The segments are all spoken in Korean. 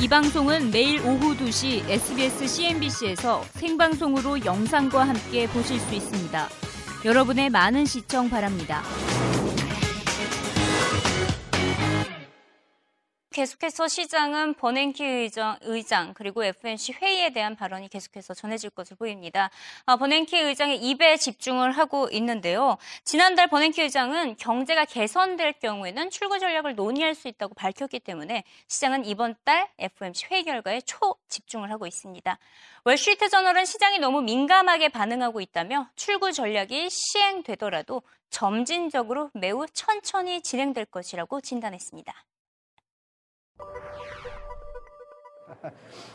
이 방송은 매일 오후 2시 SBS CNBC에서 생방송으로 영상과 함께 보실 수 있습니다. 여러분의 많은 시청 바랍니다. 계속해서 시장은 버냉키 의장, 의장, 그리고 FNC 회의에 대한 발언이 계속해서 전해질 것으로 보입니다. 아, 버냉키 의장의 입에 집중을 하고 있는데요. 지난달 버냉키 의장은 경제가 개선될 경우에는 출구 전략을 논의할 수 있다고 밝혔기 때문에 시장은 이번 달 FOMC 회의 결과에 초 집중을 하고 있습니다. 월스트리트 저널은 시장이 너무 민감하게 반응하고 있다며 출구 전략이 시행되더라도 점진적으로 매우 천천히 진행될 것이라고 진단했습니다.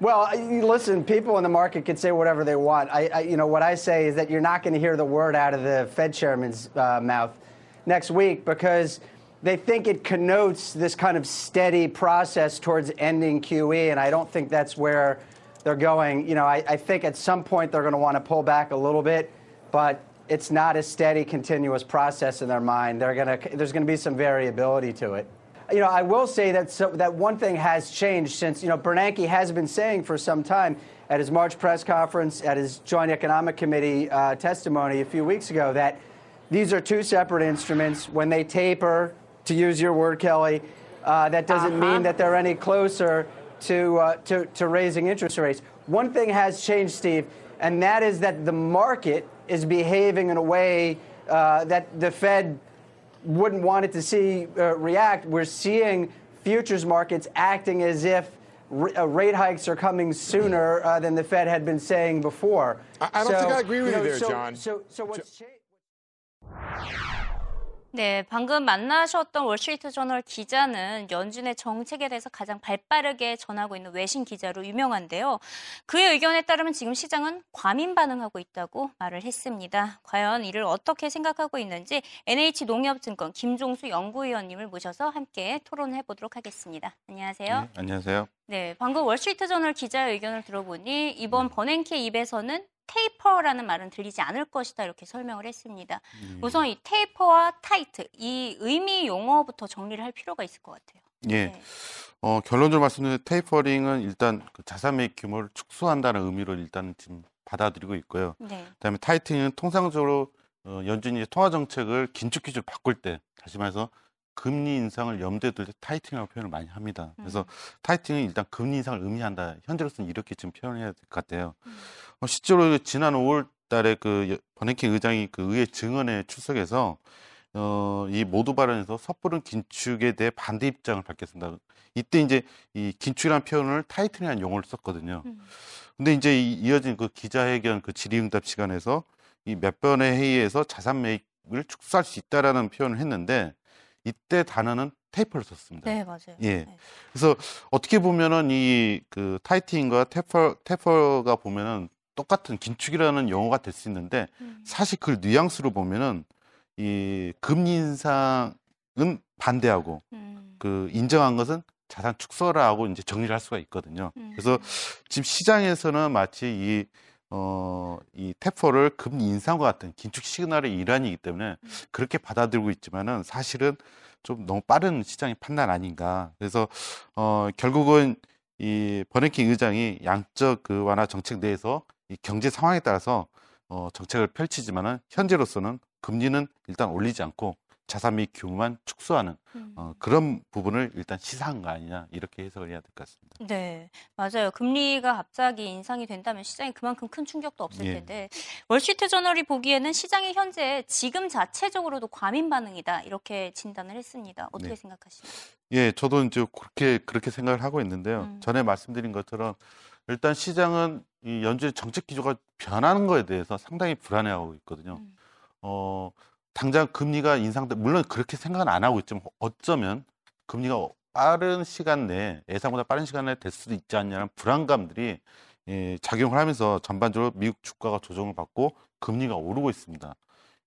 Well, listen, people in the market can say whatever they want. I, I you know, what I say is that you're not going to hear the word out of the Fed chairman's uh, mouth next week because they think it connotes this kind of steady process towards ending QE, and I don't think that's where they're going. You know, I, I think at some point they're going to want to pull back a little bit, but it's not a steady, continuous process in their mind. They're to, there's going to be some variability to it you know, I will say that so, that one thing has changed since you know Bernanke has been saying for some time at his March press conference, at his Joint Economic Committee uh, testimony a few weeks ago, that these are two separate instruments. When they taper, to use your word, Kelly, uh, that doesn't uh-huh. mean that they're any closer to, uh, to to raising interest rates. One thing has changed, Steve, and that is that the market is behaving in a way uh, that the Fed wouldn't want it to see uh, react. We're seeing futures markets acting as if uh, rate hikes are coming sooner uh, than the Fed had been saying before. I, I don't so, think I agree with you, know, you there, so, John. So, so what's changed? 네, 방금 만나셨던 월스트리트 저널 기자는 연준의 정책에 대해서 가장 발빠르게 전하고 있는 외신 기자로 유명한데요. 그의 의견에 따르면 지금 시장은 과민 반응하고 있다고 말을 했습니다. 과연 이를 어떻게 생각하고 있는지 NH농협증권 김종수 연구위원님을 모셔서 함께 토론해 보도록 하겠습니다. 안녕하세요. 네, 안녕하세요. 네, 방금 월스트리트 저널 기자의 의견을 들어보니 이번 버냉키 입에서는 taper라는 말은 들리지 않을 것이다 이렇게 설명을 했습니다. 음. 우선 이 taper와 tight 이 의미 용어부터 정리를 할 필요가 있을 것 같아요. 예. 네. 어, 결론적으로 말씀드리면 tapering은 일단 그 자산 매입 규모를 축소한다는 의미로 일단 지금 받아들이고 있고요. 네. 그다음에 tightening은 통상적으로 어, 연준이 통화 정책을 긴축 기조로 바꿀 때 다시 말해서 금리 인상을 염두에 둘 때 tightening이라고 표현을 많이 합니다. 그래서 음. tightening은 일단 금리 인상을 의미한다. 현재로서는 이렇게 지금 표현해야 될 것 같아요. 음. 어, 실제로 지난 5월 달에 그 버냉키 의장이 그 의회 증언에 출석해서 어, 이 모두 발언에서 섣부른 긴축에 대해 반대 입장을 밝혔습니다. 이때 이제 이 긴축이라는 표현을 tighten이라는 용어를 썼거든요. 음. 근데 이제 이어진 그 기자회견 그 질의응답 시간에서 이 몇 번의 회의에서 자산 매입을 축소할 수 있다라는 표현을 했는데 이때 단어는 taper를 썼습니다. 네, 맞아요. 예. 네. 그래서 어떻게 보면은 이 그 tightening과 taper taper가 보면은 똑같은 긴축이라는 용어가 될 수 있는데 음. 사실 그 뉘앙스로 보면은 이 금리 인상은 반대하고 음. 그 인정한 것은 자산 축소라고 이제 정리를 할 수가 있거든요. 음. 그래서 지금 시장에서는 마치 이 어, 이 테퍼를 금리 인상과 같은 긴축 시그널의 일환이기 때문에 음. 그렇게 받아들이고 있지만은 사실은 좀 너무 빠른 시장의 판단 아닌가. 그래서 어, 결국은 이 버네킹 의장이 양적 그 완화 정책 내에서 이 경제 상황에 따라서 어, 정책을 펼치지만은 현재로서는 금리는 일단 올리지 않고 자산 및 규모만 축소하는 음. 어, 그런 부분을 일단 시사한 거 아니냐 이렇게 해석을 해야 될 것 같습니다. 네, 맞아요. 금리가 갑자기 인상이 된다면 시장에 그만큼 큰 충격도 없을 예. 텐데 월시트 저널이 보기에는 시장이 현재 지금 자체적으로도 과민 반응이다 이렇게 진단을 했습니다. 어떻게 네. 생각하시나요? 예, 저도 이제 그렇게 그렇게 생각을 하고 있는데요. 음. 전에 말씀드린 것처럼 일단 시장은 이 연준의 정책 기조가 변하는 거에 대해서 상당히 불안해하고 있거든요. 음. 어, 당장 금리가 인상돼 물론 그렇게 생각은 안 하고 있지만 어쩌면 금리가 빠른 시간 내에 예상보다 빠른 시간 내에 될 수도 있지 않냐는 불안감들이 예, 작용을 하면서 전반적으로 미국 주가가 조정을 받고 금리가 오르고 있습니다.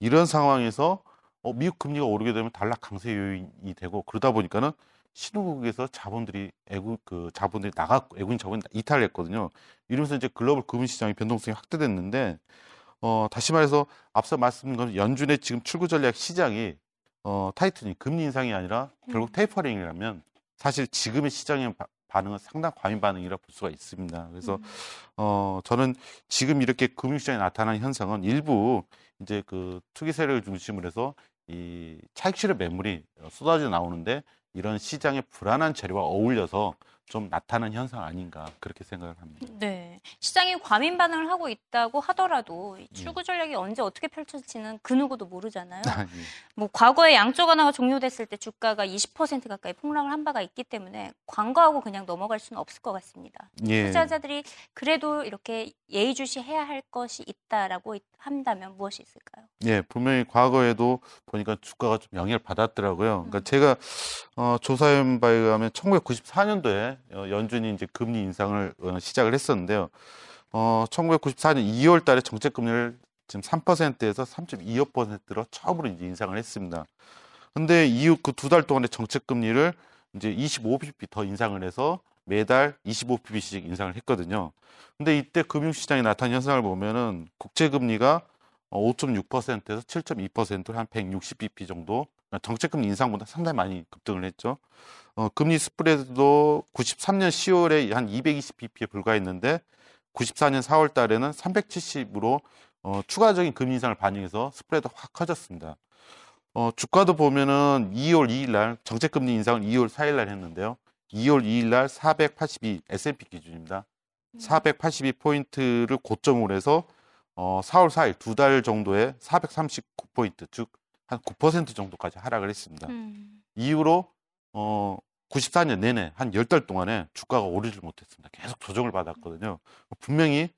이런 상황에서 어, 미국 금리가 오르게 되면 달러 강세 요인이 되고 그러다 보니까는 신흥국에서 자본들이 애국 그 자본들이 나갔고 애국인 자본이 이탈했거든요. 이러면서 이제 글로벌 금융 시장의 변동성이 확대됐는데 어, 다시 말해서 앞서 말씀드린 건 연준의 지금 출구 전략 시장이 어, 타이트니 금리 인상이 아니라 결국 음. 테이퍼링이라면 사실 지금의 시장에 바, 반응은 상당 과민 반응이라 볼 수가 있습니다. 그래서 음. 어 저는 지금 이렇게 금융시장에 나타난 현상은 일부 이제 그 투기 세력을 중심으로 해서 이 차익 실현 매물이 쏟아져 나오는데 이런 시장의 불안한 재료와 어울려서 좀 나타난 현상 아닌가 그렇게 생각을 합니다. 네, 시장이 과민 반응을 하고 있다고 하더라도 음. 출구 전략이 언제 어떻게 펼쳐질지는 그 누구도 모르잖아요. 아, 예. 뭐 과거에 양쪽 하나가 종료됐을 때 주가가 20% 가까이 폭락을 한 바가 있기 때문에 광고하고 그냥 넘어갈 수는 없을 것 같습니다. 예. 투자자들이 그래도 이렇게 예의주시해야 할 것이 있다라고 한다면 무엇이 있을까요? 예, 분명히 과거에도 보니까 주가가 좀 영향을 받았더라고요. 그러니까 음. 제가 어, 조사한 바에 의하면 1994년도에 어, 연준이 이제 금리 인상을 어, 시작을 했었는데요. 어, 1994년 2월 달에 정책 금리를 지금 3%에서 3.25%로 처음으로 이제 인상을 했습니다. 근데 이후 그 두 달 동안의 정책 금리를 이제 25bp 더 인상을 해서 매달 25bp씩 인상을 했거든요. 근데 이때 금융시장에 나타난 현상을 보면은 국채 금리가 5.6%에서 7.2%로 한 160bp 정도 정책금리 인상보다 상당히 많이 급등을 했죠. 어, 금리 스프레드도 93년 10월에 한 220bp에 불과했는데 94년 4월 달에는 370으로 어, 추가적인 금리 인상을 반영해서 스프레드 확 커졌습니다. 어, 주가도 보면은 2월 2일 날 정책금리 인상을 2월 4일 날 했는데요. 2월 2일 날 482 S&P 기준입니다. 482포인트를 고점으로 해서 어, 4월 4일 두 달 정도에 439포인트 즉 한 9% 정도까지 하락을 했습니다. 음. 이후로 어 94년 내내 한 10달 동안에 주가가 오르질 못했습니다. 계속 조정을 받았거든요. 분명히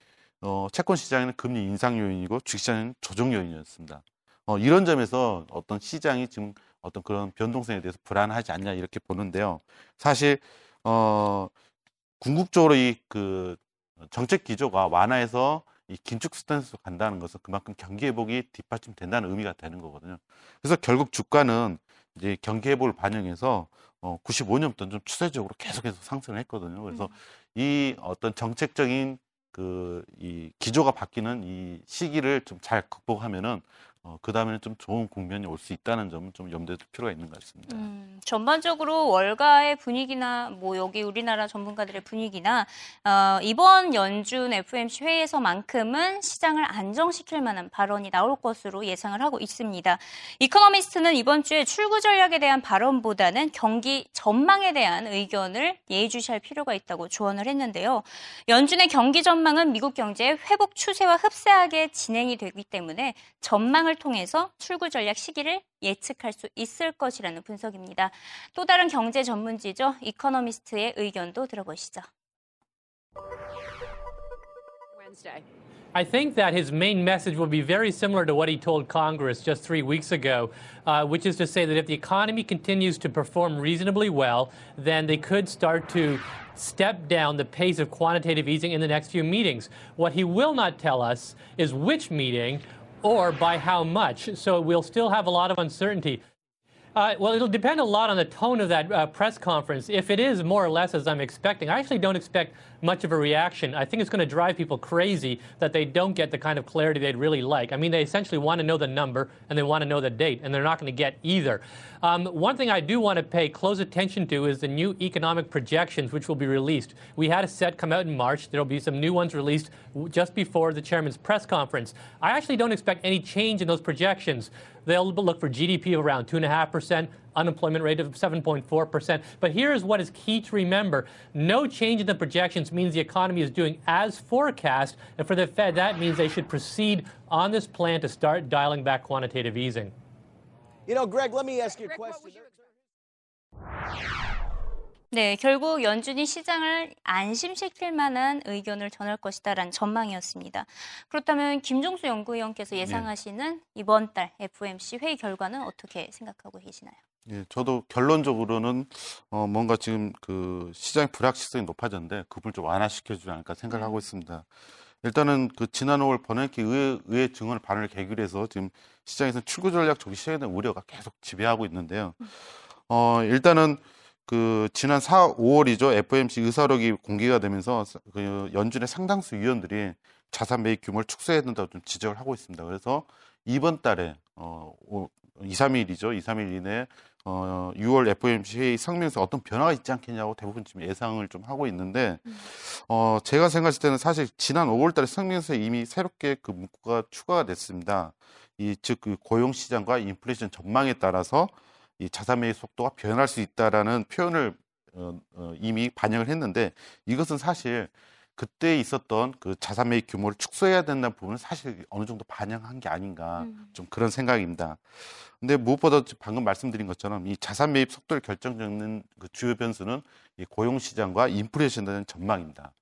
어, 채권 시장에는 금리 인상 요인이고 주식시장은 조정 요인이었습니다. 어, 이런 점에서 어떤 시장이 지금 어떤 그런 변동성에 대해서 불안하지 않냐 이렇게 보는데요. 사실 어, 궁극적으로 이 그 정책 기조가 완화해서 이 긴축 스탠스로 간다는 것은 그만큼 경기 회복이 뒷받침된다는 의미가 되는 거거든요. 그래서 결국 주가는 이제 경기 회복을 반영해서 어 95년부터 좀 추세적으로 계속해서 상승을 했거든요. 그래서 음. 이 어떤 정책적인 그 이 기조가 바뀌는 이 시기를 좀 잘 극복하면은 어, 그 다음에는 좀 좋은 국면이 올 수 있다는 점은 좀 염두에 둘 필요가 있는 것 같습니다. 음, 전반적으로 월가의 분위기나 뭐 여기 우리나라 전문가들의 분위기나 어, 이번 연준 FMC 회의에서만큼은 시장을 안정시킬 만한 발언이 나올 것으로 예상을 하고 있습니다. 이코노미스트는 이번 주에 출구 전략에 대한 발언보다는 경기 전망에 대한 의견을 예의주시할 필요가 있다고 조언을 했는데요. 연준의 경기 전망은 미국 경제의 회복 추세와 흡사하게 진행이 되기 때문에 전망을 예상을 통해서 출구 전략 시기를 예측할 수 있을 것이라는 분석입니다. 또 다른 경제 전문지죠. 이코노미스트의 의견도 들어보시죠. I think that his main message will be very similar to what he told Congress just three weeks ago, uh, which is to say that if the economy continues to perform reasonably well, then they could start to step down the pace of quantitative easing in the next few meetings. What he will not tell us is which meeting or by how much. So we'll still have a lot of uncertainty. Uh, well, it'll depend a lot on the tone of that uh, press conference. If it is more or less as I'm expecting, I actually don't expect much of a reaction. I think it's going to drive people crazy that they don't get the kind of clarity they'd really like. I mean, they essentially want to know the number and they want to know the date, and they're not going to get either. Um, one thing I do want to pay close attention to is the new economic projections, which will be released. We had a set come out in March. There will be some new ones released just before the chairman's press conference. I actually don't expect any change in those projections. They'll look for GDP of around 2.5%, unemployment rate of 7.4%. But here's what is key to remember no change in the projections means the economy is doing as forecast. And for the Fed, that means they should proceed on this plan to start dialing back quantitative easing. You know, Greg, let me ask you a question. 네, 결국 연준이 시장을 안심시킬 만한 의견을 전할 것이다라는 전망이었습니다. 그렇다면 김종수 연구위원께서 예상하시는 네. 이번 달 FOMC 회의 결과는 어떻게 생각하고 계시나요? 예, 저도 결론적으로는 어, 뭔가 지금 그 시장의 불확실성이 높아졌는데 그걸 좀 완화시켜주지 않을까 생각을 하고 네. 있습니다. 일단은 그 지난 5월 버냉키 의회, 의회 증언 발언을 계기로 해서 지금 시장에서 출구 전략 조기 시행에 대한 우려가 계속 지배하고 있는데요. 어, 일단은 그 지난 4, 5월이죠. FOMC 의사록이 공개가 되면서 그 연준의 상당수 위원들이 자산 매입 규모를 축소해야 된다고 좀 지적을 하고 있습니다. 그래서 이번 달에 어 2, 3일이죠. 2, 3일 이내에 어, 6월 FOMC 회의 성명에서 어떤 변화가 있지 않겠냐고 대부분 지금 예상을 좀 하고 있는데, 어, 제가 생각했을 때는 사실 지난 5월 달에 성명에서 이미 새롭게 그 문구가 추가가 됐습니다. 이, 즉, 그 고용시장과 인플레이션 전망에 따라서 이 자산 매입 속도가 변할 수 있다라는 표현을 어, 어, 이미 반영을 했는데 이것은 사실 그때 있었던 그 자산 매입 규모를 축소해야 된다는 부분은 사실 어느 정도 반영한 게 아닌가 음. 좀 그런 생각입니다. 근데 무엇보다 방금 말씀드린 것처럼 이 자산 매입 속도를 결정짓는 그 주요 변수는 이 고용 시장과 인플레이션에 대한 전망입니다.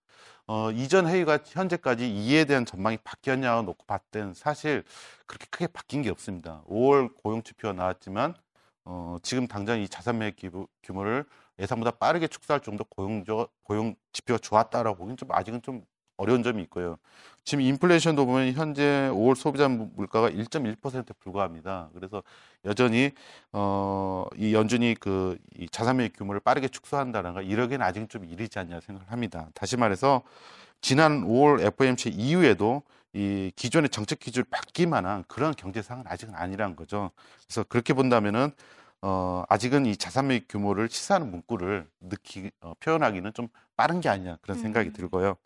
어, 이전 회의가 현재까지 이에 대한 전망이 바뀌었냐고 놓고 때는 사실 그렇게 크게 바뀐 게 없습니다. 5월 고용 지표가 나왔지만 어, 지금 당장 이 자산 매입 규모, 규모를 예상보다 빠르게 축소할 정도 고용, 고용 지표가 좋았다라고 보기는 좀 아직은 좀 어려운 점이 있고요. 지금 인플레이션도 보면 현재 5월 소비자 물가가 1.1%에 불과합니다. 그래서 여전히 어, 이 연준이 그이 자산 매입 규모를 빠르게 축소한다는 가 이러기는 아직 좀 이르지 않냐 생각을 합니다. 다시 말해서 지난 5월 FOMC 이후에도 이 기존의 정책 기준을 바뀌만한 그런 경제 상황은 아직은 아니라는 거죠. 그래서 그렇게 본다면은 어, 아직은 이 자산 매입 규모를 시사하는 문구를 느끼 어, 표현하기는 좀 빠른 게 아니냐 그런 생각이 음. 들고요.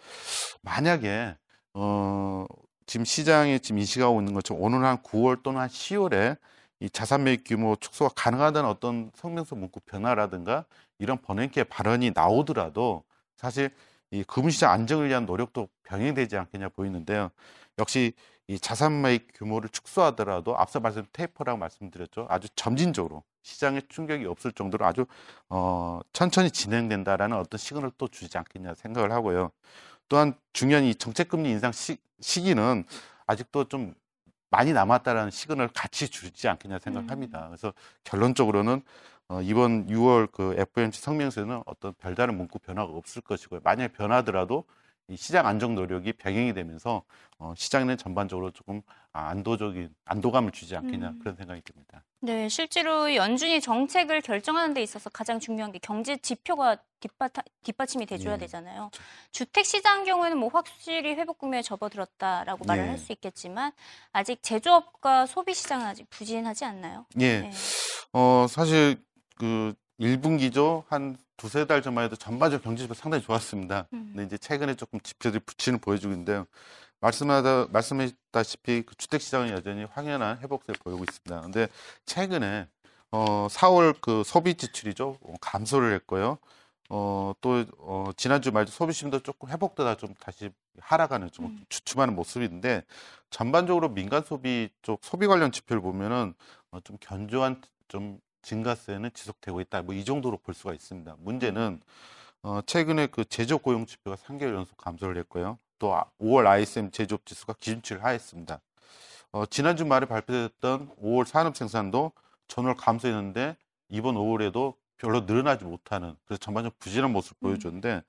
만약에 어, 지금 시장에 지금 인식하고 있는 것처럼 오늘 한 9월 또는 한 10월에 이 자산 매입 규모 축소가 가능하다는 어떤 성명서 문구 변화라든가 이런 버냉키의 발언이 나오더라도 사실 이 금융시장 안정을 위한 노력도 병행되지 않겠냐 보이는데요. 역시 이 자산 매입 규모를 축소하더라도 앞서 말씀 테이퍼라고 말씀드렸죠. 아주 점진적으로 시장에 충격이 없을 정도로 아주 어, 천천히 진행된다라는 어떤 시그널을 또 주지 않겠냐 생각을 하고요. 또한 중요한 이 정책금리 인상 시, 시기는 아직도 좀 많이 남았다라는 시그널을 같이 주지 않겠냐 생각을 합니다. 그래서 결론적으로는 어, 이번 6월 그 FOMC 성명서에는 어떤 별다른 문구 변화가 없을 것이고요. 만약에 변하더라도 이 시장 안정 노력이 병행이 되면서 어, 시장에는 전반적으로 조금 아, 안도적인 안도감을 주지 않겠냐 음. 그런 생각이 듭니다. 네, 실제로 연준이 정책을 결정하는 데 있어서 가장 중요한 게 경제 지표가 뒷받, 뒷받침이 돼줘야 예. 되잖아요. 주택 시장 경우에는 뭐 확실히 회복 국면에 접어들었다라고 말을 예. 할수 있겠지만 아직 제조업과 소비 시장은 아직 부진하지 않나요? 예. 네. 어, 사실 그 1분기죠. 한 두세 달 전만 해도 전반적 경제 지표 상당히 좋았습니다. 음. 근데 이제 최근에 조금 지표들이 부진을 보여주고 있는데요. 말씀하다, 말씀했다시피 그 주택 시장은 여전히 확연한 회복세를 보이고 있습니다. 근데 최근에 어, 4월 그 소비 지출이죠. 어, 감소를 했고요. 어, 또, 어, 지난주 말도 소비심도 조금 회복되다 좀 다시 하락하는 좀 음. 주춤하는 모습인데 전반적으로 민간 소비 쪽 소비 관련 지표를 보면은 어, 좀 견조한 좀 증가세는 지속되고 있다. 뭐 이 정도로 볼 수가 있습니다. 문제는 어, 최근에 그 제조업 고용 지표가 3개월 연속 감소를 했고요. 또 아- 5월 ISM 제조업 지수가 기준치를 하했습니다. 어, 지난주 말에 발표됐던 5월 산업 생산도 전월 감소했는데 이번 5월에도 별로 늘어나지 못하는 그래서 전반적으로 부진한 모습을 보여줬는데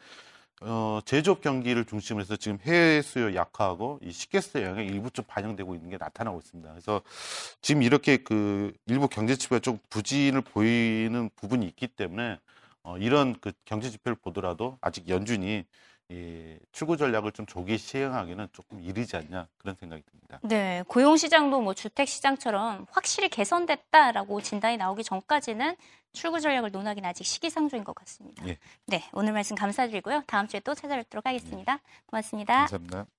어, 제조업 경기를 중심으로 해서 지금 해외 수요 약화하고 이 식계세 영향이 일부 좀 반영되고 있는 게 나타나고 있습니다. 그래서 지금 이렇게 그 일부 경제 지표가 좀 부진을 보이는 부분이 있기 때문에 어, 이런 그 경제 지표를 보더라도 아직 연준이 이 출구 전략을 좀 조기에 시행하기는 조금 이르지 않냐 그런 생각이 듭니다. 네, 고용 시장도 뭐 주택 시장처럼 확실히 개선됐다라고 진단이 나오기 전까지는 출구 전략을 논하기는 아직 시기상조인 것 같습니다. 예. 네, 오늘 말씀 감사드리고요. 다음 주에 또 찾아뵙도록 하겠습니다. 고맙습니다. 감사합니다.